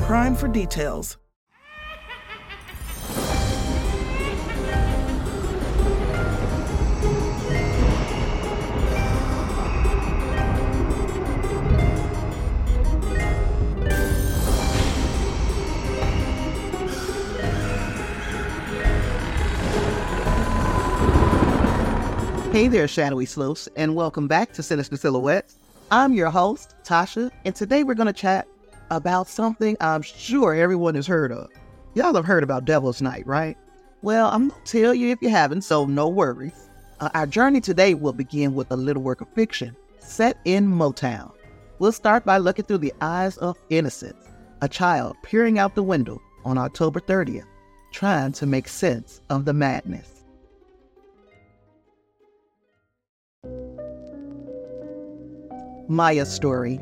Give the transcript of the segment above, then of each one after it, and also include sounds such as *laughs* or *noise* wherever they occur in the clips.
Prime for details. Hey there, shadowy sleuths, and welcome back to Sinister Silhouettes. I'm your host, Tasha, and today we're going to chat about something I'm sure everyone has heard of. Y'all have heard about Devil's Night, right? Well, I'm going to tell you if you haven't, so no worries. Uh, our journey today will begin with a little work of fiction set in Motown. We'll start by looking through the eyes of innocence, a child peering out the window on October 30th, trying to make sense of the madness. Maya's story.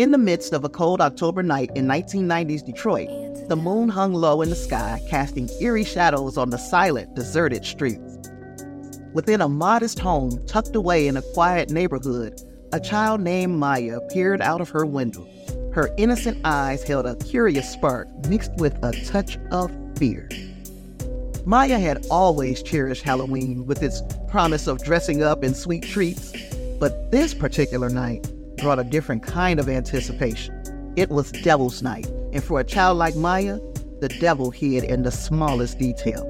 In the midst of a cold October night in 1990s Detroit, the moon hung low in the sky, casting eerie shadows on the silent, deserted streets. Within a modest home tucked away in a quiet neighborhood, a child named Maya peered out of her window. Her innocent eyes held a curious spark mixed with a touch of fear. Maya had always cherished Halloween with its promise of dressing up and sweet treats, but this particular night brought a different kind of anticipation. It was Devil's Night, and for a child like Maya, the devil hid in the smallest details.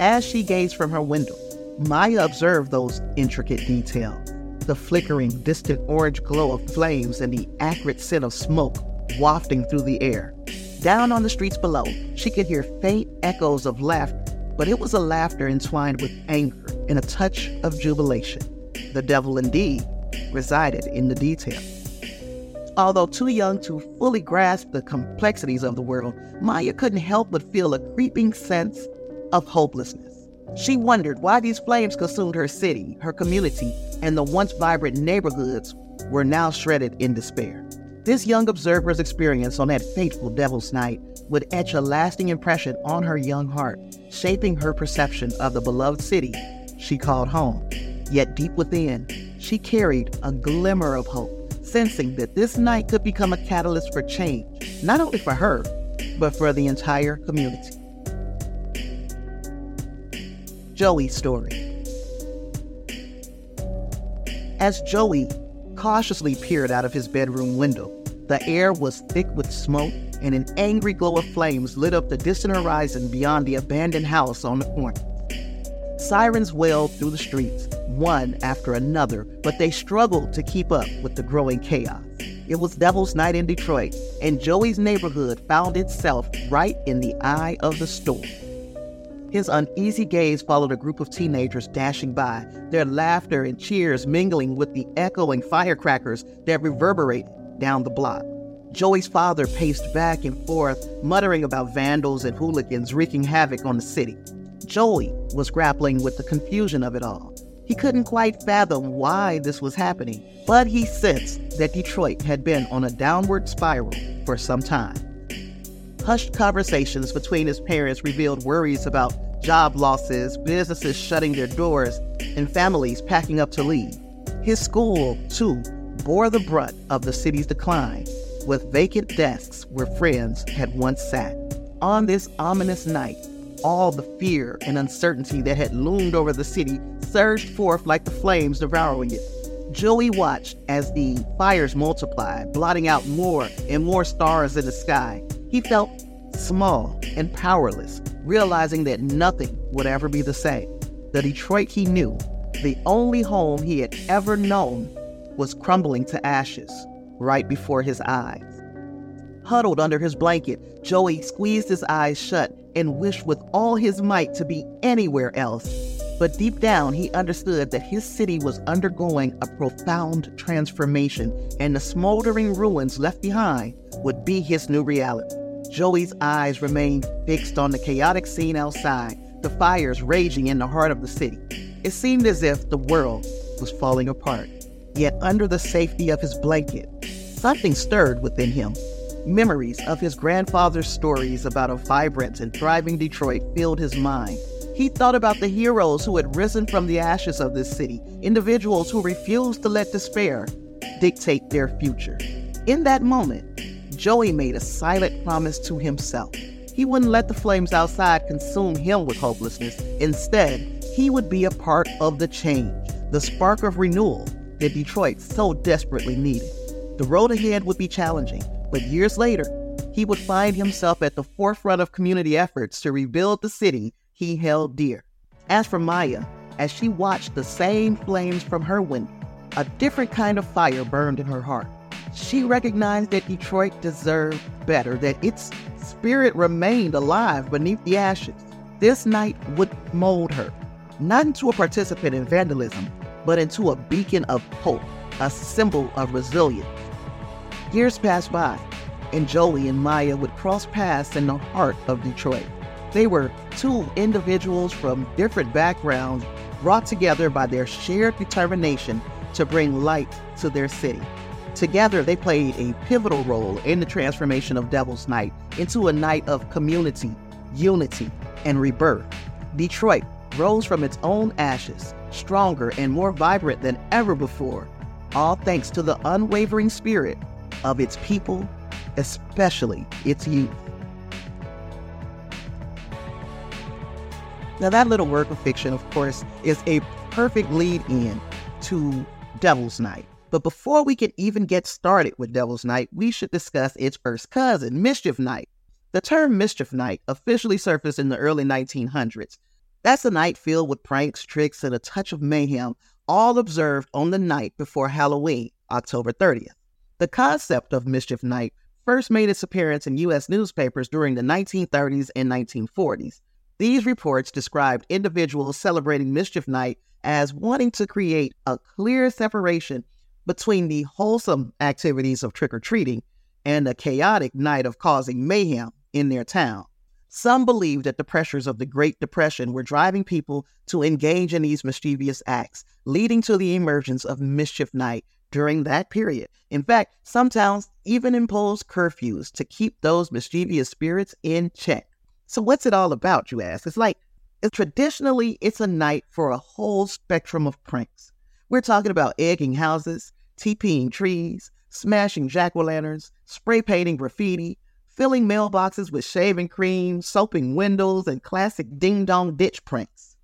As she gazed from her window, Maya observed those intricate details the flickering, distant orange glow of flames and the acrid scent of smoke wafting through the air. Down on the streets below, she could hear faint echoes of laughter, but it was a laughter entwined with anger and a touch of jubilation. The devil indeed resided in the detail. Although too young to fully grasp the complexities of the world, Maya couldn't help but feel a creeping sense of hopelessness. She wondered why these flames consumed her city, her community, and the once vibrant neighborhoods were now shredded in despair. This young observer's experience on that fateful Devil's Night would etch a lasting impression on her young heart, shaping her perception of the beloved city she called home. Yet deep within, she carried a glimmer of hope, sensing that this night could become a catalyst for change, not only for her, but for the entire community. Joey's story. As Joey cautiously peered out of his bedroom window, the air was thick with smoke, and an angry glow of flames lit up the distant horizon beyond the abandoned house on the corner. Sirens wailed through the streets, one after another, but they struggled to keep up with the growing chaos. It was Devil's Night in Detroit, and Joey's neighborhood found itself right in the eye of the storm. His uneasy gaze followed a group of teenagers dashing by, their laughter and cheers mingling with the echoing firecrackers that reverberated down the block. Joey's father paced back and forth, muttering about vandals and hooligans wreaking havoc on the city. Joey was grappling with the confusion of it all. He couldn't quite fathom why this was happening, but he sensed that Detroit had been on a downward spiral for some time. Hushed conversations between his parents revealed worries about job losses, businesses shutting their doors, and families packing up to leave. His school, too, bore the brunt of the city's decline, with vacant desks where friends had once sat. On this ominous night, all the fear and uncertainty that had loomed over the city surged forth like the flames devouring it. Joey watched as the fires multiplied, blotting out more and more stars in the sky. He felt small and powerless, realizing that nothing would ever be the same. The Detroit he knew, the only home he had ever known, was crumbling to ashes right before his eyes. Huddled under his blanket, Joey squeezed his eyes shut and wished with all his might to be anywhere else. But deep down, he understood that his city was undergoing a profound transformation, and the smoldering ruins left behind would be his new reality. Joey's eyes remained fixed on the chaotic scene outside, the fires raging in the heart of the city. It seemed as if the world was falling apart. Yet, under the safety of his blanket, something stirred within him. Memories of his grandfather's stories about a vibrant and thriving Detroit filled his mind. He thought about the heroes who had risen from the ashes of this city, individuals who refused to let despair dictate their future. In that moment, Joey made a silent promise to himself. He wouldn't let the flames outside consume him with hopelessness. Instead, he would be a part of the change, the spark of renewal that Detroit so desperately needed. The road ahead would be challenging, but years later, he would find himself at the forefront of community efforts to rebuild the city he held dear. As for Maya, as she watched the same flames from her window, a different kind of fire burned in her heart. She recognized that Detroit deserved better, that its spirit remained alive beneath the ashes. This night would mold her, not into a participant in vandalism, but into a beacon of hope, a symbol of resilience. Years passed by, and Joey and Maya would cross paths in the heart of Detroit. They were two individuals from different backgrounds brought together by their shared determination to bring light to their city. Together, they played a pivotal role in the transformation of Devil's Night into a night of community, unity, and rebirth. Detroit rose from its own ashes, stronger and more vibrant than ever before, all thanks to the unwavering spirit of its people, especially its youth. Now, that little work of fiction, of course, is a perfect lead in to Devil's Night. But before we can even get started with Devil's Night, we should discuss its first cousin, Mischief Night. The term Mischief Night officially surfaced in the early 1900s. That's a night filled with pranks, tricks, and a touch of mayhem, all observed on the night before Halloween, October 30th. The concept of Mischief Night first made its appearance in U.S. newspapers during the 1930s and 1940s. These reports described individuals celebrating Mischief Night as wanting to create a clear separation between the wholesome activities of trick or treating and the chaotic night of causing mayhem in their town. Some believed that the pressures of the Great Depression were driving people to engage in these mischievous acts, leading to the emergence of Mischief Night during that period. In fact, some towns even imposed curfews to keep those mischievous spirits in check. So, what's it all about, you ask? It's like, it's traditionally, it's a night for a whole spectrum of pranks. We're talking about egging houses, TPing trees, smashing jack o' lanterns, spray painting graffiti, filling mailboxes with shaving cream, soaping windows, and classic ding dong ditch pranks.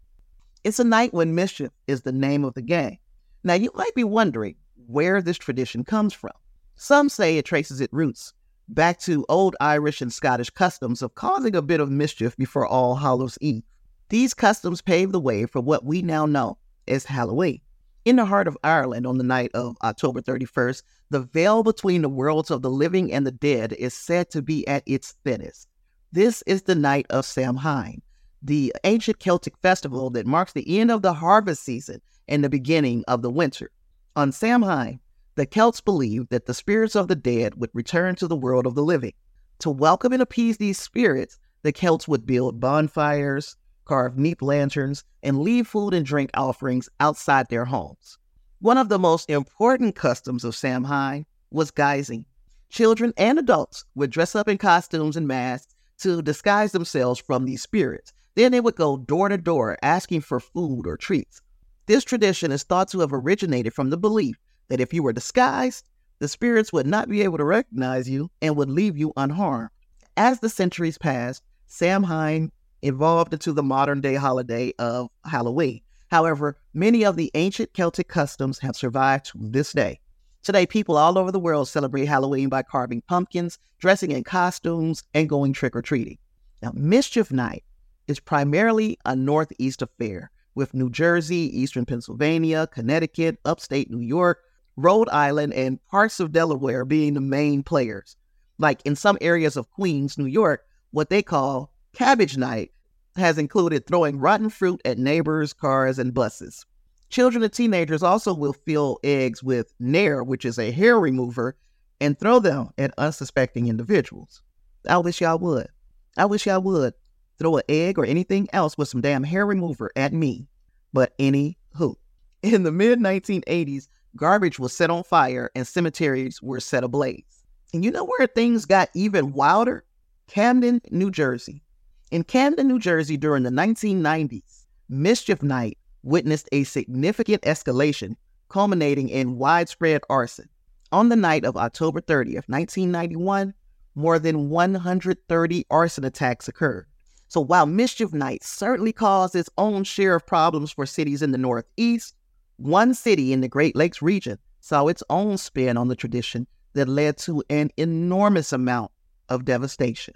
It's a night when mischief is the name of the game. Now, you might be wondering where this tradition comes from. Some say it traces its roots back to old Irish and Scottish customs of causing a bit of mischief before All Hallows Eve. These customs paved the way for what we now know as Halloween. In the heart of Ireland on the night of October 31st, the veil between the worlds of the living and the dead is said to be at its thinnest. This is the night of Samhain, the ancient Celtic festival that marks the end of the harvest season and the beginning of the winter. On Samhain, the Celts believed that the spirits of the dead would return to the world of the living. To welcome and appease these spirits, the Celts would build bonfires, carve neat lanterns, and leave food and drink offerings outside their homes. One of the most important customs of Samhain was guising. Children and adults would dress up in costumes and masks to disguise themselves from these spirits. Then they would go door to door asking for food or treats. This tradition is thought to have originated from the belief that if you were disguised, the spirits would not be able to recognize you and would leave you unharmed. As the centuries passed, Samhain evolved into the modern day holiday of Halloween. However, many of the ancient Celtic customs have survived to this day. Today, people all over the world celebrate Halloween by carving pumpkins, dressing in costumes, and going trick or treating. Now, Mischief Night is primarily a Northeast affair, with New Jersey, Eastern Pennsylvania, Connecticut, upstate New York, Rhode Island, and parts of Delaware being the main players. Like in some areas of Queens, New York, what they call Cabbage Night has included throwing rotten fruit at neighbors, cars, and buses. Children and teenagers also will fill eggs with Nair, which is a hair remover, and throw them at unsuspecting individuals. I wish y'all would. I wish y'all would throw an egg or anything else with some damn hair remover at me. But any who. In the mid 1980s, garbage was set on fire and cemeteries were set ablaze. And you know where things got even wilder? Camden, New Jersey. In Camden, New Jersey during the 1990s, Mischief Night witnessed a significant escalation, culminating in widespread arson. On the night of October 30th, 1991, more than 130 arson attacks occurred. So while Mischief Night certainly caused its own share of problems for cities in the Northeast, one city in the Great Lakes region saw its own spin on the tradition that led to an enormous amount of devastation.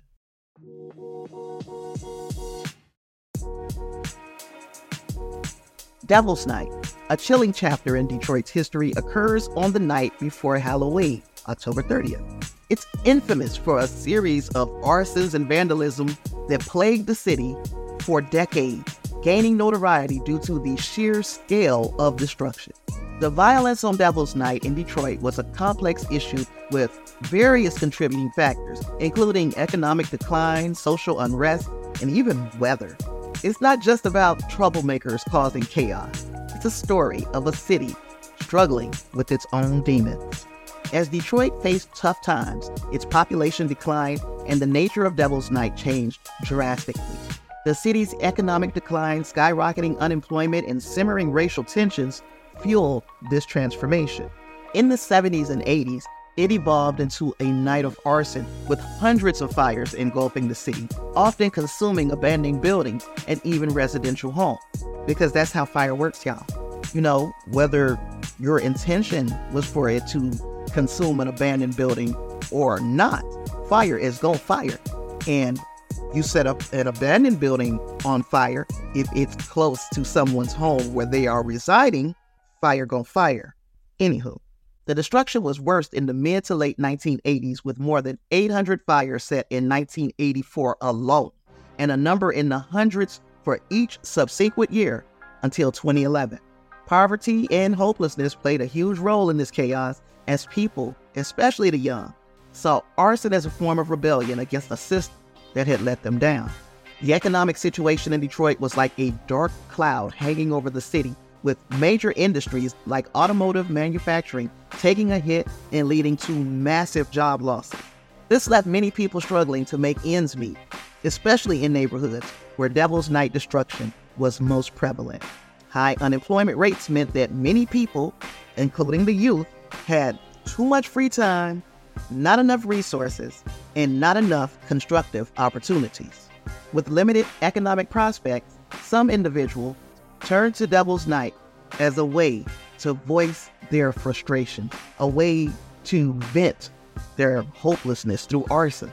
Devil's Night, a chilling chapter in Detroit's history, occurs on the night before Halloween, October 30th. It's infamous for a series of arsons and vandalism that plagued the city for decades, gaining notoriety due to the sheer scale of destruction. The violence on Devil's Night in Detroit was a complex issue with various contributing factors, including economic decline, social unrest, and even weather. It's not just about troublemakers causing chaos, it's a story of a city struggling with its own demons. As Detroit faced tough times, its population declined and the nature of Devil's Night changed drastically. The city's economic decline, skyrocketing unemployment, and simmering racial tensions fueled this transformation. In the 70s and 80s, it evolved into a night of arson with hundreds of fires engulfing the city, often consuming abandoned buildings and even residential homes. Because that's how fire works, y'all. You know, whether your intention was for it to consume an abandoned building or not, fire is gonna fire. And you set up an abandoned building on fire, if it's close to someone's home where they are residing, fire gonna fire. Anywho, the destruction was worst in the mid to late 1980s, with more than 800 fires set in 1984 alone, and a number in the hundreds for each subsequent year until 2011. Poverty and hopelessness played a huge role in this chaos as people, especially the young, saw arson as a form of rebellion against a system that had let them down. The economic situation in Detroit was like a dark cloud hanging over the city with major industries like automotive manufacturing taking a hit and leading to massive job losses. This left many people struggling to make ends meet, especially in neighborhoods where Devil's Night destruction was most prevalent. High unemployment rates meant that many people, including the youth, had too much free time, not enough resources, and not enough constructive opportunities. With limited economic prospects, some individuals turn to Devil's Night as a way to voice their frustration, a way to vent their hopelessness through arson.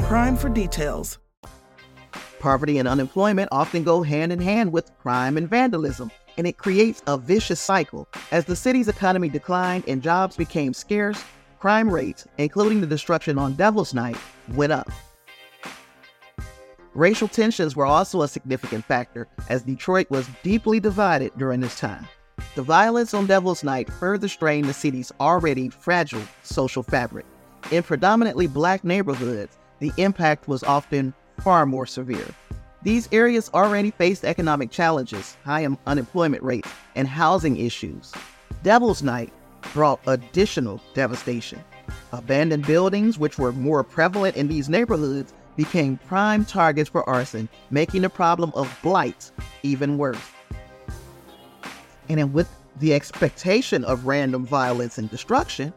Prime for details. Poverty and unemployment often go hand in hand with crime and vandalism, and it creates a vicious cycle. As the city's economy declined and jobs became scarce, crime rates, including the destruction on Devil's Night, went up. Racial tensions were also a significant factor, as Detroit was deeply divided during this time. The violence on Devil's Night further strained the city's already fragile social fabric. In predominantly black neighborhoods, the impact was often far more severe. These areas already faced economic challenges, high unemployment rates, and housing issues. Devil's Night brought additional devastation. Abandoned buildings, which were more prevalent in these neighborhoods, became prime targets for arson, making the problem of blight even worse. And with the expectation of random violence and destruction,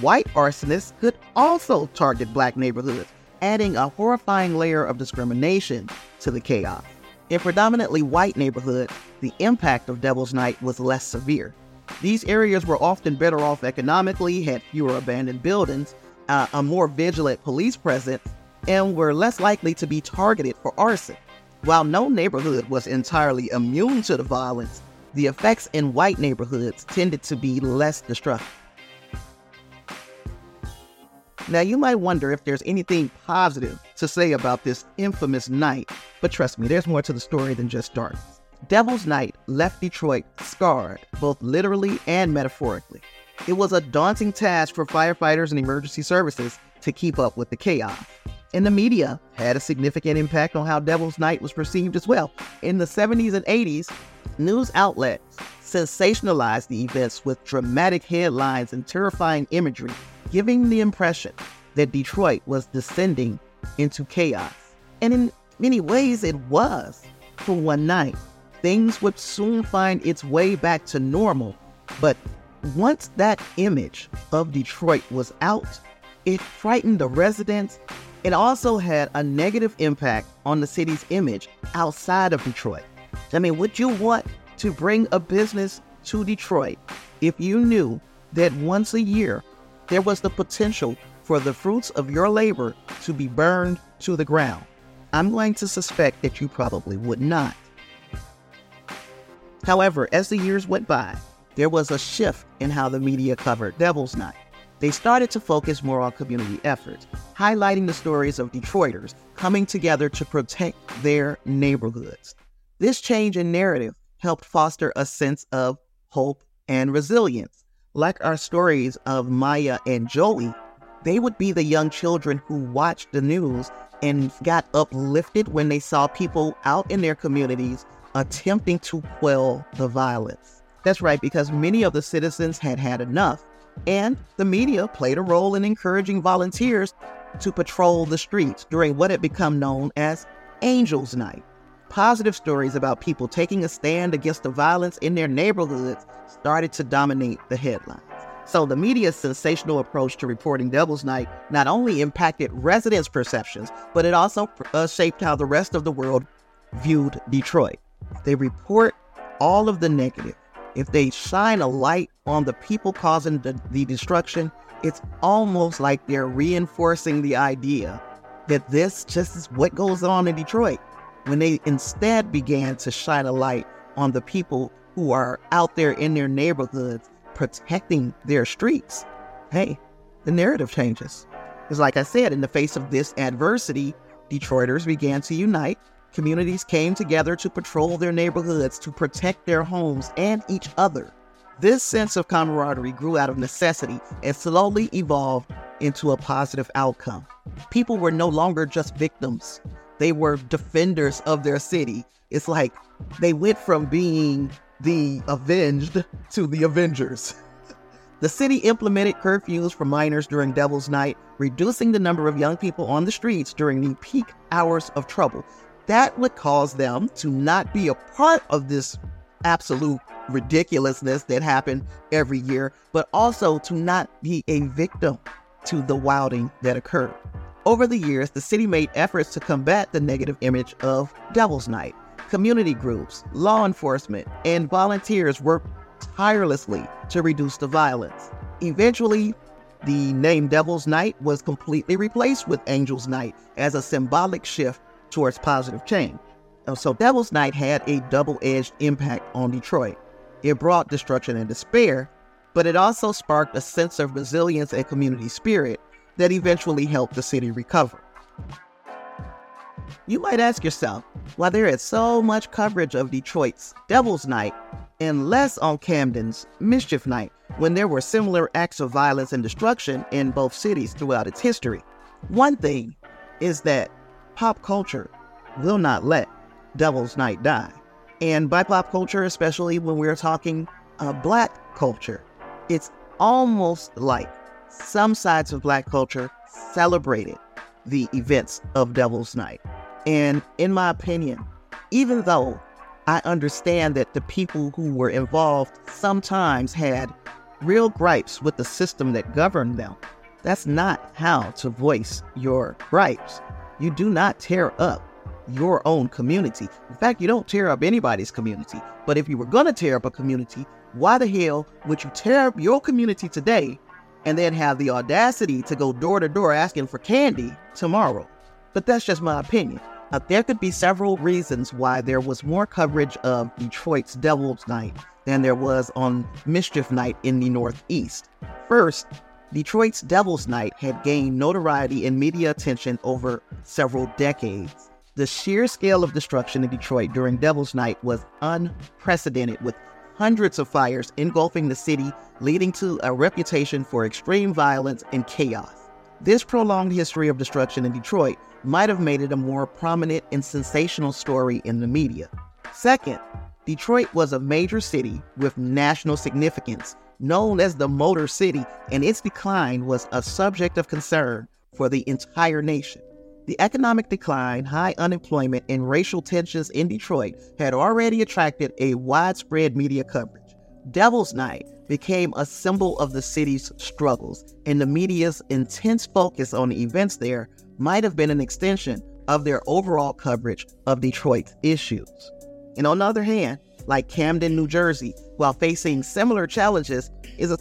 white arsonists could also target black neighborhoods, adding a horrifying layer of discrimination to the chaos. In predominantly white neighborhoods, the impact of Devil's Night was less severe. These areas were often better off economically, had fewer abandoned buildings, uh, a more vigilant police presence, and were less likely to be targeted for arson. While no neighborhood was entirely immune to the violence, the effects in white neighborhoods tended to be less destructive. Now, you might wonder if there's anything positive to say about this infamous night, but trust me, there's more to the story than just darkness. Devil's Night left Detroit scarred, both literally and metaphorically. It was a daunting task for firefighters and emergency services to keep up with the chaos. And the media had a significant impact on how Devil's Night was perceived as well. In the 70s and 80s, news outlets sensationalized the events with dramatic headlines and terrifying imagery, giving the impression that Detroit was descending into chaos. And in many ways, it was for one night. Things would soon find its way back to normal, but once that image of Detroit was out, it frightened the residents. It also had a negative impact on the city's image outside of Detroit. I mean, would you want to bring a business to Detroit if you knew that once a year there was the potential for the fruits of your labor to be burned to the ground? I'm going to suspect that you probably would not. However, as the years went by, there was a shift in how the media covered Devil's Night. They started to focus more on community efforts, highlighting the stories of Detroiters coming together to protect their neighborhoods. This change in narrative helped foster a sense of hope and resilience. Like our stories of Maya and Joey, they would be the young children who watched the news and got uplifted when they saw people out in their communities attempting to quell the violence. That's right, because many of the citizens had had enough, and the media played a role in encouraging volunteers to patrol the streets during what had become known as Angels Night. Positive stories about people taking a stand against the violence in their neighborhoods started to dominate the headlines. So the media's sensational approach to reporting Devil's Night not only impacted residents' perceptions, but it also uh, shaped how the rest of the world viewed Detroit. They report all of the negative. If they shine a light on the people causing the, the destruction, it's almost like they're reinforcing the idea that this just is what goes on in Detroit. When they instead began to shine a light on the people who are out there in their neighborhoods protecting their streets, hey, the narrative changes. Because, like I said, in the face of this adversity, Detroiters began to unite. Communities came together to patrol their neighborhoods, to protect their homes and each other. This sense of camaraderie grew out of necessity and slowly evolved into a positive outcome. People were no longer just victims, they were defenders of their city. It's like they went from being the avenged to the Avengers. *laughs* The city implemented curfews for minors during Devil's Night, reducing the number of young people on the streets during the peak hours of trouble. That would cause them to not be a part of this absolute ridiculousness that happened every year, but also to not be a victim to the wilding that occurred. Over the years, the city made efforts to combat the negative image of Devil's Night. Community groups, law enforcement, and volunteers worked tirelessly to reduce the violence. Eventually, the name Devil's Night was completely replaced with Angel's Night as a symbolic shift towards positive change. Uh, so, Devil's Night had a double edged impact on Detroit. It brought destruction and despair, but it also sparked a sense of resilience and community spirit that eventually helped the city recover. You might ask yourself why there is so much coverage of Detroit's Devil's Night and less on Camden's Mischief Night when there were similar acts of violence and destruction in both cities throughout its history. One thing is that pop culture will not let Devil's Night die. And by pop culture, especially when we're talking uh, black culture, it's almost like some sides of black culture celebrated the events of Devil's Night. And in my opinion, even though I understand that the people who were involved sometimes had real gripes with the system that governed them, that's not how to voice your gripes. You do not tear up your own community. In fact, you don't tear up anybody's community. But if you were going to tear up a community, why the hell would you tear up your community today and then have the audacity to go door to door asking for candy tomorrow? But that's just my opinion. Uh, there could be several reasons why there was more coverage of Detroit's Devil's Night than there was on Mischief Night in the Northeast. First, Detroit's Devil's Night had gained notoriety and media attention over several decades. The sheer scale of destruction in Detroit during Devil's Night was unprecedented, with hundreds of fires engulfing the city, leading to a reputation for extreme violence and chaos. This prolonged history of destruction in Detroit might have made it a more prominent and sensational story in the media. Second, Detroit was a major city with national significance, known as the Motor City, and its decline was a subject of concern for the entire nation. The economic decline, high unemployment, and racial tensions in Detroit had already attracted a widespread media coverage. Devil's Night became a symbol of the city's struggles, and the media's intense focus on the events there might have been an extension of their overall coverage of Detroit's issues. And on the other hand, like Camden, New Jersey, while facing similar challenges, is a,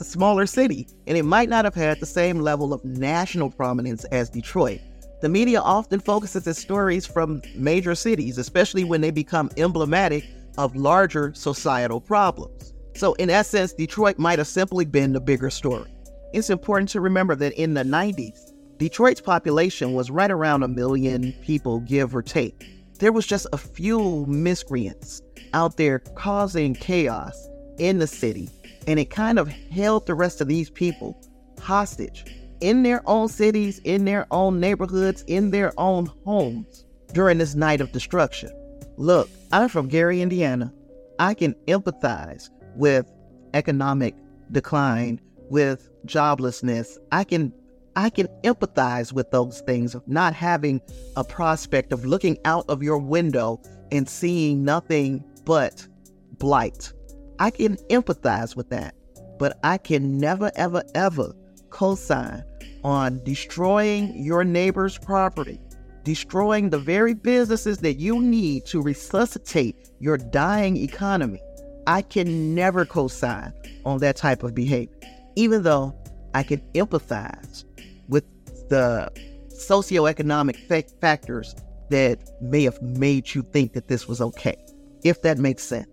a smaller city, and it might not have had the same level of national prominence as Detroit. The media often focuses its stories from major cities, especially when they become emblematic of larger societal problems. So, in essence, Detroit might have simply been the bigger story. It's important to remember that in the 90s, Detroit's population was right around a million people, give or take. There was just a few miscreants out there causing chaos in the city, and it kind of held the rest of these people hostage in their own cities, in their own neighborhoods, in their own homes during this night of destruction. Look, I'm from Gary, Indiana. I can empathize with economic decline, with joblessness. I can I can empathize with those things of not having a prospect of looking out of your window and seeing nothing but blight. I can empathize with that, but I can never, ever, ever co sign on destroying your neighbor's property, destroying the very businesses that you need to resuscitate your dying economy. I can never co sign on that type of behavior, even though I can empathize with the socioeconomic fa- factors that may have made you think that this was okay, if that makes sense.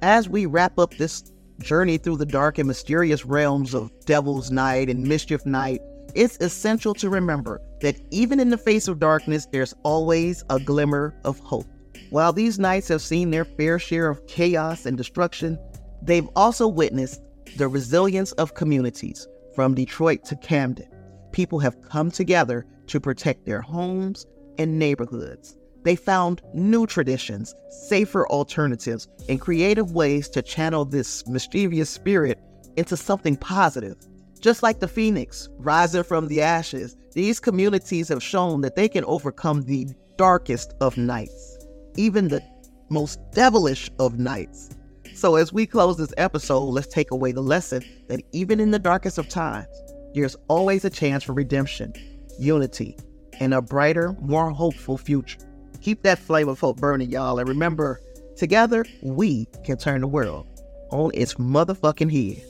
As we wrap up this journey through the dark and mysterious realms of Devil's Night and Mischief Night, it's essential to remember that even in the face of darkness, there's always a glimmer of hope. While these nights have seen their fair share of chaos and destruction, they've also witnessed the resilience of communities from Detroit to Camden. People have come together to protect their homes and neighborhoods. They found new traditions, safer alternatives, and creative ways to channel this mischievous spirit into something positive. Just like the phoenix rising from the ashes, these communities have shown that they can overcome the darkest of nights, even the most devilish of nights. So, as we close this episode, let's take away the lesson that even in the darkest of times, there's always a chance for redemption, unity, and a brighter, more hopeful future. Keep that flame of hope burning, y'all. And remember, together, we can turn the world on its motherfucking head.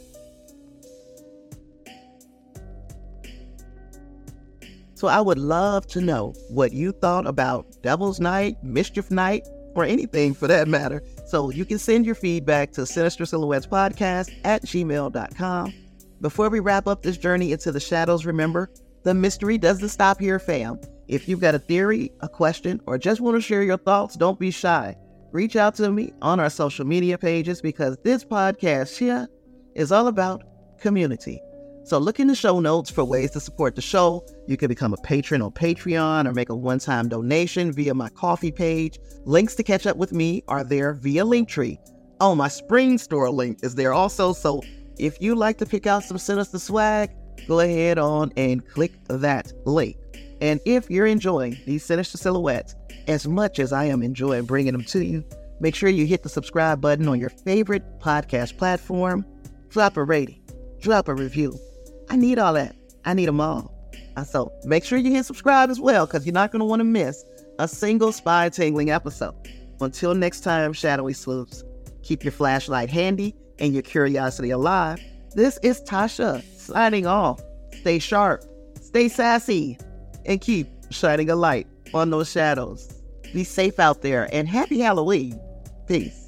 So I would love to know what you thought about Devil's Night, Mischief Night, or anything for that matter. So you can send your feedback to Sinister Silhouettes Podcast at gmail.com. Before we wrap up this journey into the shadows, remember, the mystery doesn't stop here, fam. If you've got a theory, a question, or just want to share your thoughts, don't be shy. Reach out to me on our social media pages because this podcast here is all about community. So look in the show notes for ways to support the show. You can become a patron on Patreon or make a one-time donation via my Ko-fi page. Links to catch up with me are there via Linktree. Oh, my Spring Store link is there also. So if you like to pick out some sinister swag, go ahead on and click that link. And if you're enjoying these sinister silhouettes as much as I am enjoying bringing them to you, make sure you hit the subscribe button on your favorite podcast platform. Drop a rating, drop a review I need all that. I need them all. Uh, so make sure you hit subscribe as well because you're not going to want to miss a single spy tingling episode. Until next time, Shadowy Sleuths, keep your flashlight handy and your curiosity alive. This is Tasha signing off. Stay sharp, stay sassy, and keep shining a light on those shadows. Be safe out there and happy Halloween. Peace.